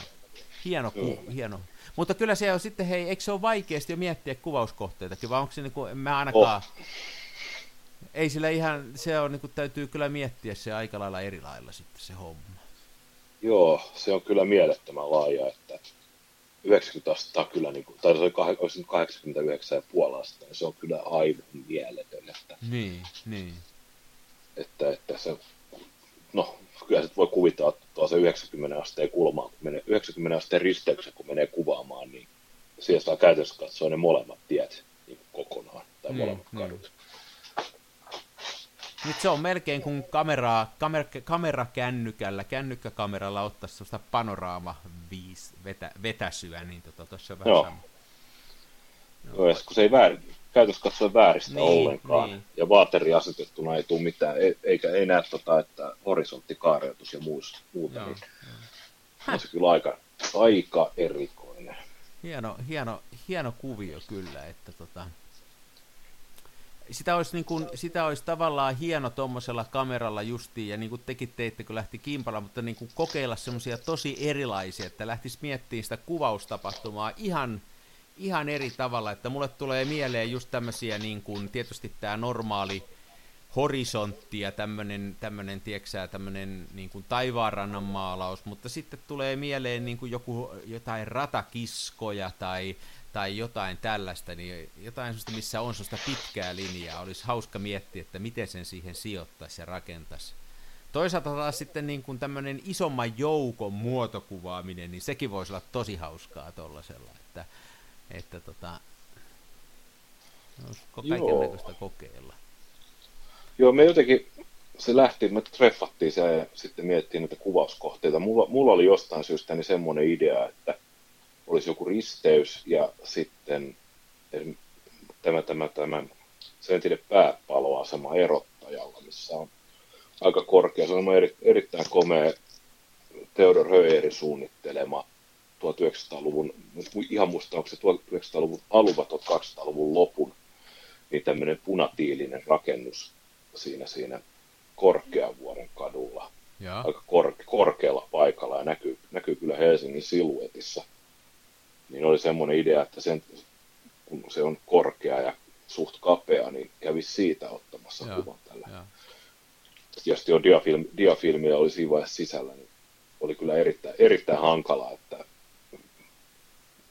B: Hieno, ku, hieno. Mutta kyllä se on sitten, hei, eikö se ole vaikeasti jo miettiä kuvauskohteitakin, vai onko se niin kuin, mä ainakaan, oh. ei sillä ihan, se on niin kuin, täytyy kyllä miettiä se aika lailla eri lailla sitten se homma.
A: Joo, se on kyllä mielettömän laaja, että 90 astetta kyllä, niin kuin, tai se oli 89,5 astetta, niin se on kyllä aivan mieletön. Että,
B: niin, niin.
A: Että, että se, no, kyllä se voi kuvitella, että tuo se 90 asteen kulmaan, kun menee, 90 asteen risteyksen, kun menee kuvaamaan, niin siellä saa käytännössä katsoa ne molemmat tiet niin kokonaan, tai niin, molemmat niin. kadut.
B: Nyt se on melkein kuin kameraa, kamer, kamerakännykällä, kännykkäkameralla ottaisi sellaista panoraama viis, vetä, vetäsyä, niin tota, tuossa on vähän Joo. sama.
A: Joo, ja kun se ei väärin, käytössä katsoen vääristä niin, ollenkaan, niin. ja vaateri asetettuna ei tule mitään, e, eikä ei näe tota, että horisonttikaareotus ja muuta, muuta Joo, niin jo. on se kyllä aika, aika erikoinen.
B: hieno, hieno, hieno kuvio kyllä, että tota, sitä olisi, niin kuin, sitä olisi tavallaan hieno tuommoisella kameralla justiin, ja niin kuin tekin teitte, kun lähti kimpalla, mutta niin kuin kokeilla semmoisia tosi erilaisia, että lähtisi miettimään sitä kuvaustapahtumaa ihan, ihan eri tavalla, että mulle tulee mieleen just tämmöisiä, niin kuin, tietysti tämä normaali horisontti ja tämmöinen, tämmöinen tieksää, tämmöinen niin kuin taivaanrannan maalaus, mutta sitten tulee mieleen niin kuin joku, jotain ratakiskoja tai tai jotain tällaista, niin jotain sellaista, missä on sellaista pitkää linjaa, olisi hauska miettiä, että miten sen siihen sijoittaisi ja rakentaisi. Toisaalta taas sitten niin kuin tämmöinen isomman joukon muotokuvaaminen, niin sekin voisi olla tosi hauskaa tuollaisella, että, että tota, kaikenlaista kokeilla.
A: Joo, me jotenkin, se lähti, me treffattiin se ja sitten miettiin näitä kuvauskohteita. Mulla, mulla oli jostain syystä niin semmoinen idea, että olisi joku risteys ja sitten tämä, tämä, tämä Sentinen pääpaloasema erottajalla, missä on aika korkea. Se on eri, erittäin komea Theodor Höyerin suunnittelema 1900-luvun, ihan muista onko se 1900-luvun aluva 1200-luvun lopun, niin tämmöinen punatiilinen rakennus siinä, siinä Korkeavuoren kadulla. Ja. Aika korke, korkealla paikalla ja näkyy, näkyy kyllä Helsingin siluetissa niin oli semmoinen idea, että sen, kun se on korkea ja suht kapea, niin kävisi siitä ottamassa ja, kuvan tällä. Ja. Tietysti jo diafilm, diafilmiä oli siinä vaiheessa sisällä, niin oli kyllä erittäin, erittäin hankala, että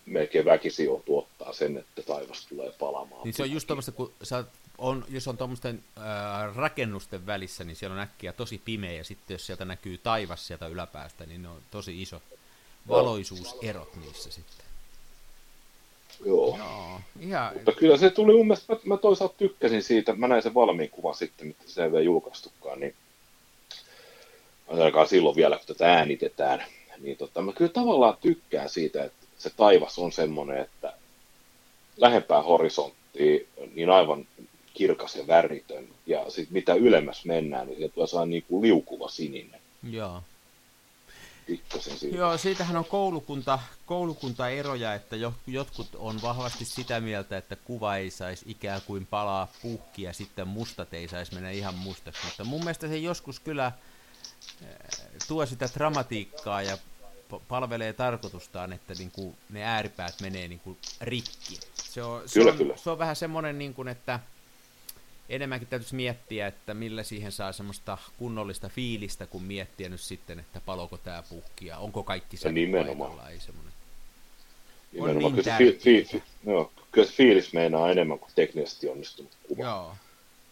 A: melkein väkisin joutuu ottaa sen, että taivas tulee palamaan.
B: Niin se on just tuommoista, kun sä on, jos on tuommoisten äh, rakennusten välissä, niin siellä on äkkiä tosi pimeä, ja sitten jos sieltä näkyy taivas sieltä yläpäästä, niin ne on tosi iso valoisuuserot niissä sitten.
A: Joo. Joo ihan... Mutta kyllä se tuli mun mielestä, mä, toisaalta tykkäsin siitä, mä näin sen valmiin kuvan sitten, mitä se ei vielä julkaistukaan, niin ainakaan silloin vielä, kun tätä äänitetään, niin tota, mä kyllä tavallaan tykkään siitä, että se taivas on semmoinen, että lähempää horisonttia, niin aivan kirkas ja väritön, ja sitten mitä ylemmäs mennään, niin sieltä saa niin kuin liukuva sininen.
B: Joo
A: pikkasen siitä.
B: Joo, siitähän on koulukunta, koulukuntaeroja, että jotkut on vahvasti sitä mieltä, että kuva ei saisi ikään kuin palaa puhki ja sitten mustat ei saisi mennä ihan mustaksi, mutta mun mielestä se joskus kyllä eh, tuo sitä dramatiikkaa ja palvelee tarkoitustaan, että niin kuin ne ääripäät menee niin kuin rikki. Se on, se kyllä, on, kyllä. Se on vähän semmoinen, niin kuin, että enemmänkin täytyisi miettiä, että millä siihen saa semmoista kunnollista fiilistä, kun miettiä nyt sitten, että paloko tämä puhki ja onko kaikki se
A: nimenomaan.
B: ei semmoinen.
A: Nimenomaan. On niin kyllä, se fi, fi, joo, kyllä se fiilis meinaa enemmän kuin teknisesti onnistunut kuva.
B: Joo.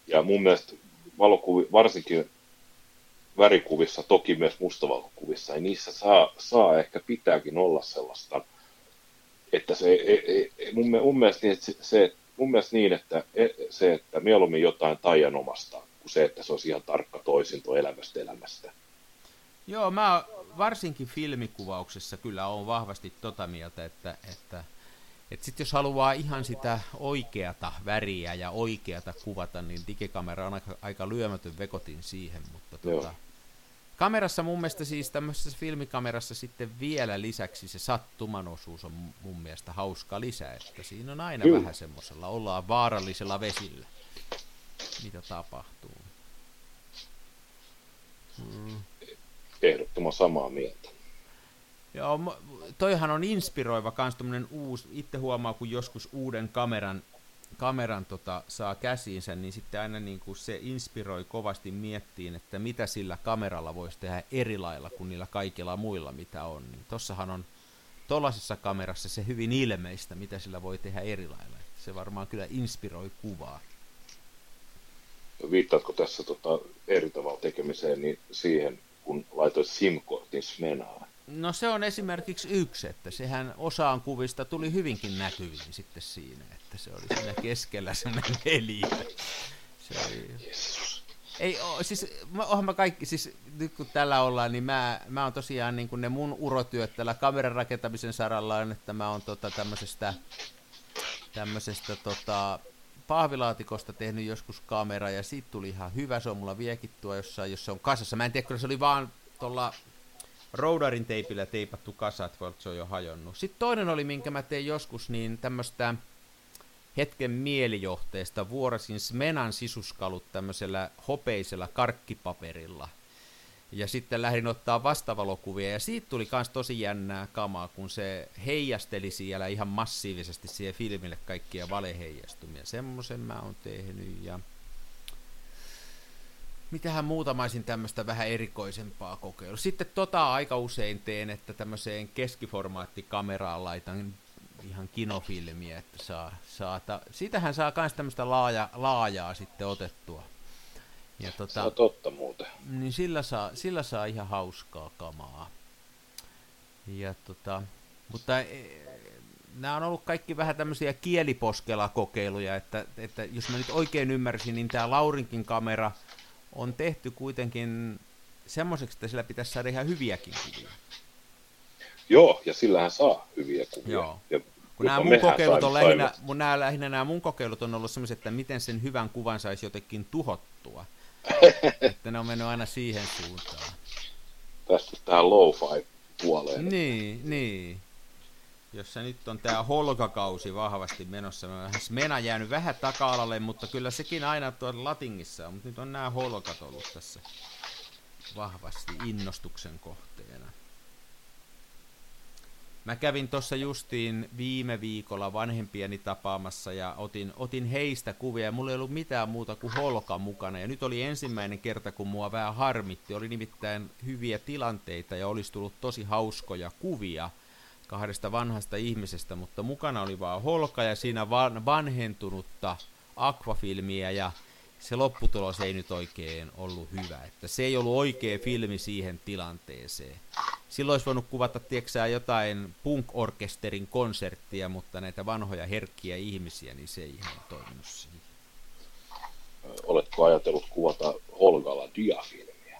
A: Ja mun mielestä valokuvi, varsinkin värikuvissa, toki myös mustavalkokuvissa, niin niissä saa, saa ehkä pitääkin olla sellaista, että se, e, e, mun, mun mielestä niin, että se, se, mun mielestä niin, että e, se, että mieluummin jotain taianomasta, kuin se, että se olisi ihan tarkka toisinto elämästä elämästä.
B: Joo, mä varsinkin filmikuvauksessa kyllä on vahvasti tota mieltä, että, että, että sit jos haluaa ihan sitä oikeata väriä ja oikeata kuvata, niin digikamera on aika, aika lyömätön vekotin siihen, mutta tota, Kamerassa mun mielestä siis tämmöisessä filmikamerassa sitten vielä lisäksi se sattuman osuus on mun mielestä hauska lisä, että siinä on aina Kyllä. vähän semmoisella, ollaan vaarallisella vesillä, mitä tapahtuu.
A: Hmm. Ehdottoman samaa mieltä.
B: Joo, toihan on inspiroiva kans uusi, itse huomaa kun joskus uuden kameran kameran tota, saa käsiinsä, niin sitten aina niin kuin se inspiroi kovasti miettiin, että mitä sillä kameralla voisi tehdä eri lailla kuin niillä kaikilla muilla, mitä on. Niin tossahan on tuollaisessa kamerassa se hyvin ilmeistä, mitä sillä voi tehdä eri lailla. Se varmaan kyllä inspiroi kuvaa.
A: Viittaatko tässä tota, eri tavalla tekemiseen niin siihen, kun laitoit SIM-kortin Smenaan?
B: No se on esimerkiksi yksi, että sehän osaan kuvista tuli hyvinkin näkyviin sitten siinä, että se oli siinä keskellä semmoinen neliö. Se oli... Ei, siis onhan mä kaikki, siis nyt kun tällä ollaan, niin mä, mä oon tosiaan niin kuin ne mun urotyöt tällä kameran rakentamisen saralla on, että mä oon tota tämmöisestä, tämmöisestä tota, pahvilaatikosta tehnyt joskus kamera ja siitä tuli ihan hyvä, se on mulla vieläkin tuo jossain, jos se on kasassa. Mä en tiedä, kun se oli vaan tuolla roudarin teipillä teipattu kasa, että se on jo hajonnut. Sitten toinen oli, minkä mä tein joskus, niin tämmöistä hetken mielijohteesta vuorasin Smenan sisuskalut tämmöisellä hopeisella karkkipaperilla. Ja sitten lähdin ottaa vastavalokuvia, ja siitä tuli myös tosi jännää kamaa, kun se heijasteli siellä ihan massiivisesti siihen filmille kaikkia valeheijastumia. Semmoisen mä oon tehnyt, ja mitähän muuta mä olisin tämmöistä vähän erikoisempaa kokeilua. Sitten tota aika usein teen, että tämmöiseen keskiformaattikameraan laitan ihan kinofilmiä, että saa, saa ta, siitähän saa myös tämmöistä laaja, laajaa sitten otettua.
A: Ja tota, se on totta muuten.
B: Niin sillä saa, sillä saa ihan hauskaa kamaa. Ja tota, mutta e, nämä on ollut kaikki vähän tämmöisiä kieliposkela kokeiluja, että, että jos mä nyt oikein ymmärsin, niin tämä Laurinkin kamera on tehty kuitenkin semmoiseksi, että sillä pitäisi saada ihan hyviäkin kuvia.
A: Joo, ja sillähän saa hyviä kuvia. Joo. Ja
B: kun nämä mun kokeilut on lähinnä, mun nämä, lähinnä nämä mun kokeilut on ollut semmoiset, että miten sen hyvän kuvan saisi jotenkin tuhottua. että ne on mennyt aina siihen suuntaan.
A: Tästä tähän lo-fi puoleen.
B: Niin, niin. Jossa nyt on tämä holkakausi vahvasti menossa. Smena jäänyt vähän taka-alalle, mutta kyllä sekin aina tuolla latingissa on. Mutta nyt on nämä holkat ollut tässä vahvasti innostuksen kohteena. Mä kävin tuossa justiin viime viikolla vanhempieni tapaamassa ja otin, otin heistä kuvia ja mulla ei ollut mitään muuta kuin holka mukana. Ja nyt oli ensimmäinen kerta, kun mua vähän harmitti. Oli nimittäin hyviä tilanteita ja olisi tullut tosi hauskoja kuvia kahdesta vanhasta ihmisestä, mutta mukana oli vaan holka ja siinä van, vanhentunutta akvafilmiä ja se lopputulos ei nyt oikein ollut hyvä. Että se ei ollut oikea filmi siihen tilanteeseen. Silloin olisi voinut kuvata, tieksää, jotain punk-orkesterin konserttia, mutta näitä vanhoja herkkiä ihmisiä, niin se ei ihan toiminut siihen.
A: Oletko ajatellut kuvata Holgalla diafilmiä?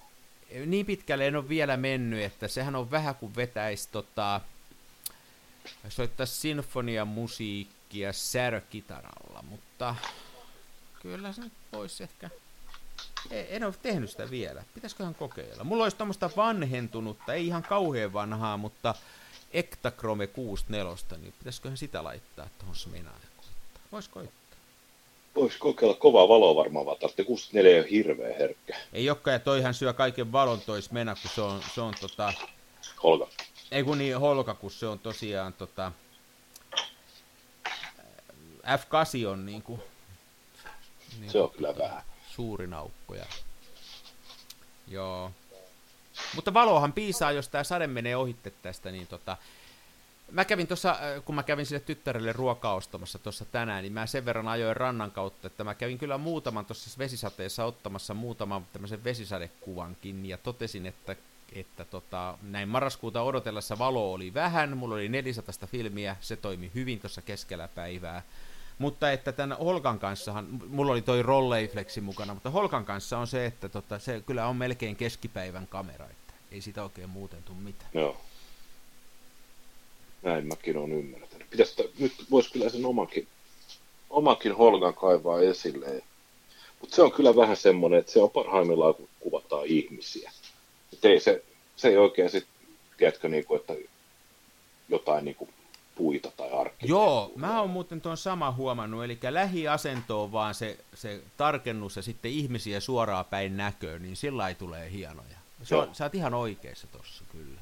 B: Niin pitkälle en ole vielä mennyt, että sehän on vähän kuin vetäisi tota, soittaa sinfoniamusiikkia särkitaralla, mutta kyllä se nyt voisi ehkä en ole tehnyt sitä vielä. Pitäisiköhän kokeilla? Mulla olisi tämmöistä vanhentunutta, ei ihan kauhean vanhaa, mutta Ektachrome 64, niin pitäisiköhän sitä laittaa tuohon Smenaan Vois koittaa.
A: Voisi kokeilla kovaa valoa varmaan, vaan tarvitsee 64 ei ole hirveän herkkä.
B: Ei olekaan, ja toihan syö kaiken valon toi Smena, kun se on, se on tota...
A: Holka.
B: Ei kun niin, Holka, kun se on tosiaan tota... F8 on niin kuin...
A: Niin se on kyllä tota, vähän
B: suurin aukko. Ja... Joo. Mutta valohan piisaa, jos tämä sade menee ohitte tästä, niin tota, mä kävin tuossa, äh, kun mä kävin sille tyttärelle ruokaa ostamassa tuossa tänään, niin mä sen verran ajoin rannan kautta, että mä kävin kyllä muutaman tuossa vesisateessa ottamassa muutaman tämmöisen vesisadekuvankin, ja totesin, että, että tota, näin marraskuuta odotellessa valo oli vähän, mulla oli 400 filmiä, se toimi hyvin tuossa keskellä päivää, mutta että tämän Holkan kanssahan, mulla oli toi Rolleiflexi mukana, mutta Holkan kanssa on se, että tota, se kyllä on melkein keskipäivän kamera, että ei sitä oikein muuten tule mitään.
A: Joo. Näin mäkin olen ymmärtänyt. Pitäisi, nyt voisi kyllä sen omankin, omankin Holgan kaivaa esille. Mutta se on kyllä vähän semmoinen, että se on parhaimmillaan, kun kuvataan ihmisiä. Et ei se, se ei oikein sitten, tiedätkö, niin kuin, että jotain niin kuin puita tai arkkitehttuuria.
B: Joo, mä oon muuten tuon sama huomannut, eli lähiasento on vaan se, se tarkennus ja sitten ihmisiä suoraan päin näköön, niin sillä ei tulee hienoja. Se on, sä oot ihan oikeassa tossa kyllä.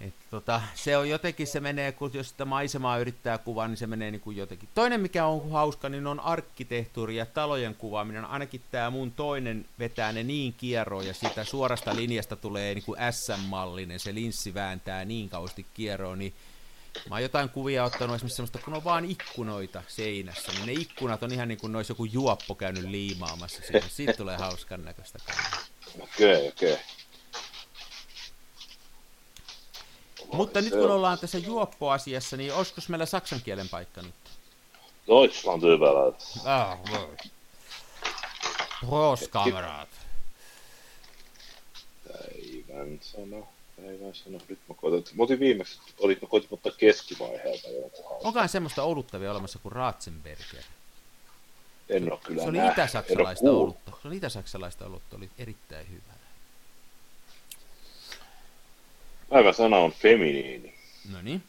B: Et tota, se on jotenkin, se menee, kun jos sitä maisemaa yrittää kuvaa, niin se menee niin kuin jotenkin. Toinen, mikä on hauska, niin on arkkitehtuuri ja talojen kuvaaminen. Ainakin tämä mun toinen vetää ne niin kierroon ja siitä suorasta linjasta tulee niin kuin SM-mallinen, se linssi vääntää niin kausti kierroon, niin Mä oon jotain kuvia ottanut esimerkiksi semmoista, kun on vaan ikkunoita seinässä, niin ne ikkunat on ihan niin kuin olisi joku juoppo käynyt liimaamassa siinä. Siitä tulee hauskan näköistä.
A: Okei, okay, okei. Okay.
B: Mutta nyt kun ollaan tässä juoppoasiassa, niin olisiko meillä saksan kielen paikka nyt?
A: Deutschland überall.
B: Ah, Prost, kamerat.
A: Päivän sana. Päivän sana. Nyt mä koitan. Mä otin viimeksi, olit, mä koitin ottaa keskivaiheelta jonkun
B: Onkohan semmoista oluttavia olemassa kuin Ratzenberger?
A: En ole kyllä
B: Se oli itä-saksalaista olutta. Se oli itä-saksalaista olutta, oli erittäin hyvä.
A: Päiväsana on feminiini.
B: No niin.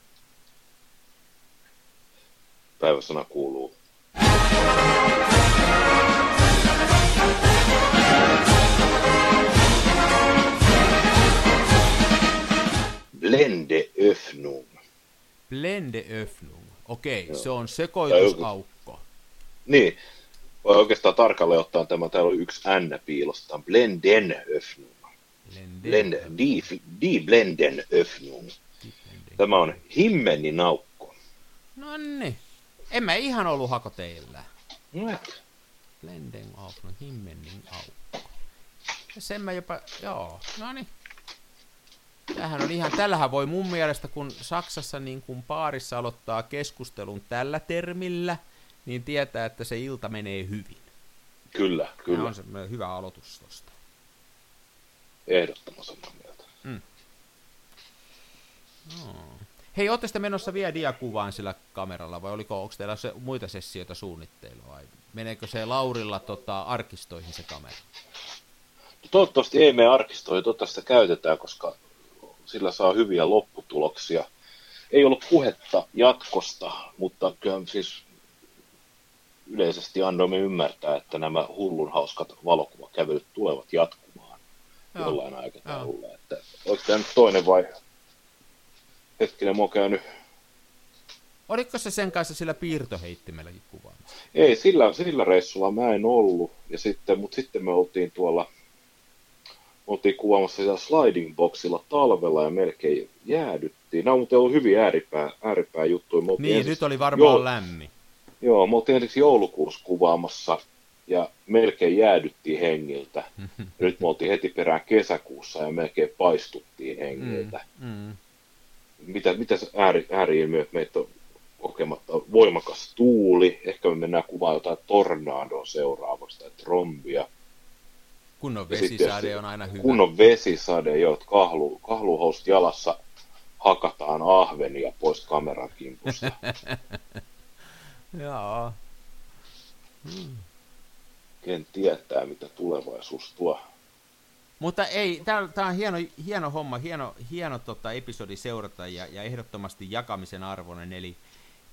A: Päiväsana kuuluu. Blendeöffnung.
B: Blendeöffnung. Okei,
A: Joo.
B: se on sekoitusaukko.
A: Niin, oikeastaan tarkalleen ottaen tämä, täällä on yksi N piilosta. Blendenöffnung. Blend, die, die Blendenöffnung. Tämä on himmeninaukko.
B: No niin. En mä ihan ollut hakoteillä.
A: No et.
B: Blending of, no himmening aukko. Ja sen mä jopa, joo, no niin. Tämähän on ihan, tällähän voi mun mielestä, kun Saksassa niin kun paarissa aloittaa keskustelun tällä termillä, niin tietää, että se ilta menee hyvin.
A: Kyllä,
B: Tämä
A: kyllä.
B: on semmoinen hyvä aloitus tosta.
A: Ehdottoman samaa mieltä.
B: Hei, ootte sitten menossa vielä diakuvaan sillä kameralla, vai oliko, onko teillä se, muita sessioita suunnitteilla, vai meneekö se Laurilla tota, arkistoihin se kamera?
A: Toivottavasti ei mene arkistoihin, toivottavasti sitä käytetään, koska sillä saa hyviä lopputuloksia. Ei ollut puhetta jatkosta, mutta kyllä siis yleisesti annoimme ymmärtää, että nämä hullun hauskat valokuvakävelyt tulevat jatkumaan. Jollain aikataululla. Että, oliko tämä nyt toinen vai hetkinen, mä oon käynyt
B: Oliko se sen kanssa sillä piirtoheittimelläkin kuvaamassa?
A: Ei, sillä, sillä reissulla mä en ollut, ja sitten, mutta sitten me oltiin tuolla, oltiin kuvaamassa siellä sliding boxilla talvella ja melkein jäädyttiin. Nämä on muuten ollut hyvin ääripää, ääripää juttuja.
B: Niin,
A: ensiksi-
B: nyt oli varmaan
A: Joo.
B: lämmin.
A: Joo, me oltiin ensiksi joulukuussa kuvaamassa ja melkein jäädyttiin hengiltä. Ja nyt me oltiin heti perään kesäkuussa ja melkein paistuttiin hengiltä.
B: Mm.
A: Mitä, mitä se ääri, ääriilmiöt meitä on kokematta? Voimakas tuuli, ehkä me mennään kuvaamaan jotain tornadoa seuraavaksi tai trombia.
B: Kunnon vesisade on aina hyvä.
A: Kunnon vesisade, jo, että kahlu, kahluhousut jalassa hakataan ahvenia pois kameran kimpusta.
B: Joo.
A: Ken tietää, mitä tulevaisuus tuo.
B: Mutta ei, tämä on hieno, hieno homma, hieno, hieno tota, episodi seurata ja, ja ehdottomasti jakamisen arvoinen. Eli,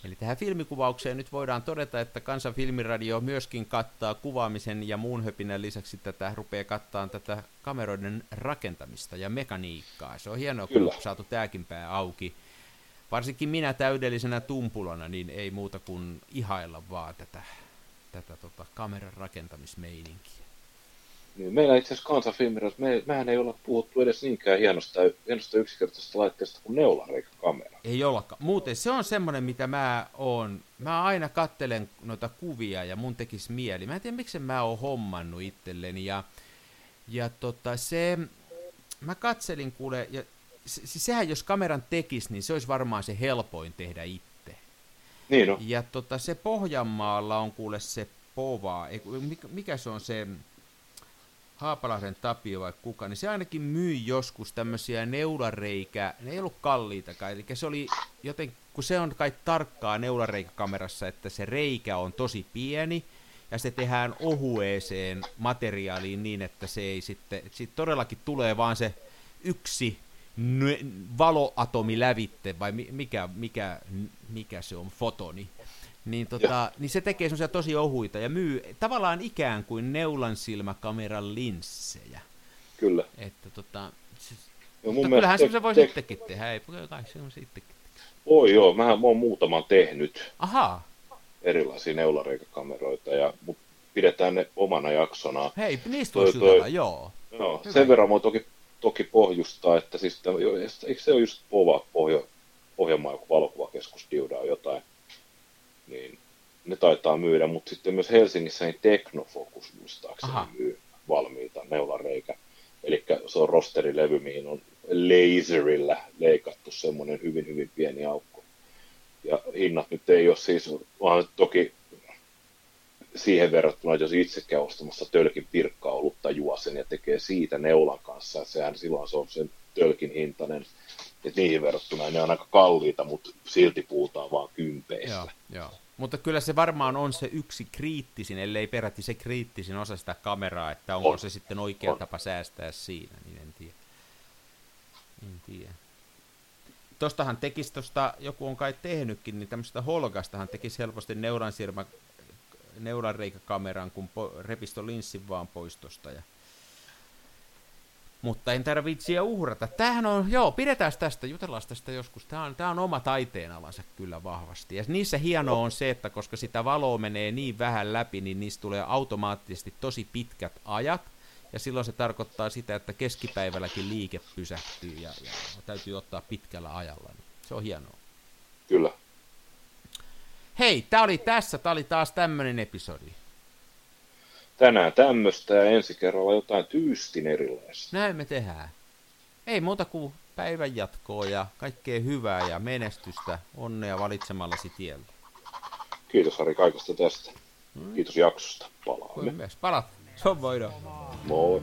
B: eli tähän filmikuvaukseen nyt voidaan todeta, että Kansan filmiradio myöskin kattaa kuvaamisen ja muun höpinän lisäksi tätä, rupeaa kattaan tätä kameroiden rakentamista ja mekaniikkaa. Se on hienoa, kun
A: Kyllä.
B: on saatu tämäkin pää auki. Varsinkin minä täydellisenä tumpulana, niin ei muuta kuin ihailla vaan tätä, tätä tota, kameran rakentamismeininkiä.
A: Niin meillä itse asiassa kansanfilmirassa, me, mehän ei olla puhuttu edes niinkään hienosta, hienosta yksinkertaisesta laitteesta kuin neulareikkakamera.
B: Ei ollakaan. Muuten se on semmoinen, mitä mä oon, mä aina kattelen noita kuvia ja mun tekisi mieli. Mä en tiedä, miksi mä oon hommannut itselleni ja, ja tota se, mä katselin kuule, ja se, sehän jos kameran tekisi, niin se olisi varmaan se helpoin tehdä itse.
A: Niin no,
B: Ja tota, se Pohjanmaalla on kuule se Pova, mikä, mikä se on se Haapalahden Tapio vai kuka, niin se ainakin myi joskus tämmöisiä neulareikä, ne ei ollut kalliitakaan, eli se oli joten, kun se on kai tarkkaa neulareikakamerassa, että se reikä on tosi pieni, ja se tehdään ohueeseen materiaaliin niin, että se ei sitten, että siitä todellakin tulee vaan se yksi valoatomi lävitte, vai mi- mikä, mikä, mikä se on, fotoni, niin, tota, niin se tekee semmoisia tosi ohuita ja myy tavallaan ikään kuin neulan silmäkameran linssejä.
A: kyllä.
B: Että tota, se,
A: Ja
B: mutta kyllähän semmoisen voisi itsekin tehdä, ei kai semmoisen itsekin.
A: Oi joo, mä, mä oon muutaman tehnyt
B: Ahaa,
A: erilaisia neulareikakameroita, ja mut pidetään ne omana jaksona.
B: hei, niistä voisi jutella, joo. Hyvä.
A: sen verran voi toki, toki pohjustaa, että siis, tämä- eikö se ole just POVA, Pohjo, Pohjanmaan joku valokuvakeskus diudaa jotain, niin ne taitaa myydä, mutta sitten myös Helsingissä niin Technofocus muistaakseni
B: Aha.
A: myy valmiita neulareikä. Eli se on rosterilevy, mihin on laserilla leikattu semmoinen hyvin, hyvin pieni aukko. Ja hinnat nyt ei ole siis, vaan toki siihen verrattuna, että jos itse käy ostamassa tölkin pirkkaolutta juosen ja tekee siitä neulan kanssa, että sehän silloin se on sen tölkin hintainen. Että niihin verrattuna ne on aika kalliita, mutta silti puhutaan vaan kympeistä.
B: Joo, joo. Mutta kyllä se varmaan on se yksi kriittisin, ellei peräti se kriittisin osa sitä kameraa, että onko
A: On.
B: se sitten oikea
A: On.
B: tapa säästää siinä, niin en tiedä. En tiedä. tostahan tekisi tosta, joku on kai tehnytkin, niin tämmöistä holgastahan tekisi helposti neuransirma, neuranreikäkameran, kun po, repisto linssin vaan poistosta. Ja... Mutta en tarvitse vitsiä uhrata. Tämähän on, joo, pidetään tästä, jutellaan tästä joskus. Tämä on, tämä on oma taiteenalansa kyllä vahvasti. Ja niissä hienoa on se, että koska sitä valoa menee niin vähän läpi, niin niistä tulee automaattisesti tosi pitkät ajat. Ja silloin se tarkoittaa sitä, että keskipäivälläkin liike pysähtyy ja, ja täytyy ottaa pitkällä ajalla. Se on hienoa.
A: Kyllä.
B: Hei, tämä oli tässä. Tämä oli taas tämmöinen episodi.
A: Tänään tämmöistä ja ensi kerralla jotain tyystin erilaista.
B: Näin me tehdään. Ei muuta kuin päivän jatkoa ja kaikkea hyvää ja menestystä, onnea valitsemallasi tiellä.
A: Kiitos Harri kaikesta tästä. Kiitos jaksosta. Palaamme.
B: Myös palat. Se on voidaan.
A: Moi.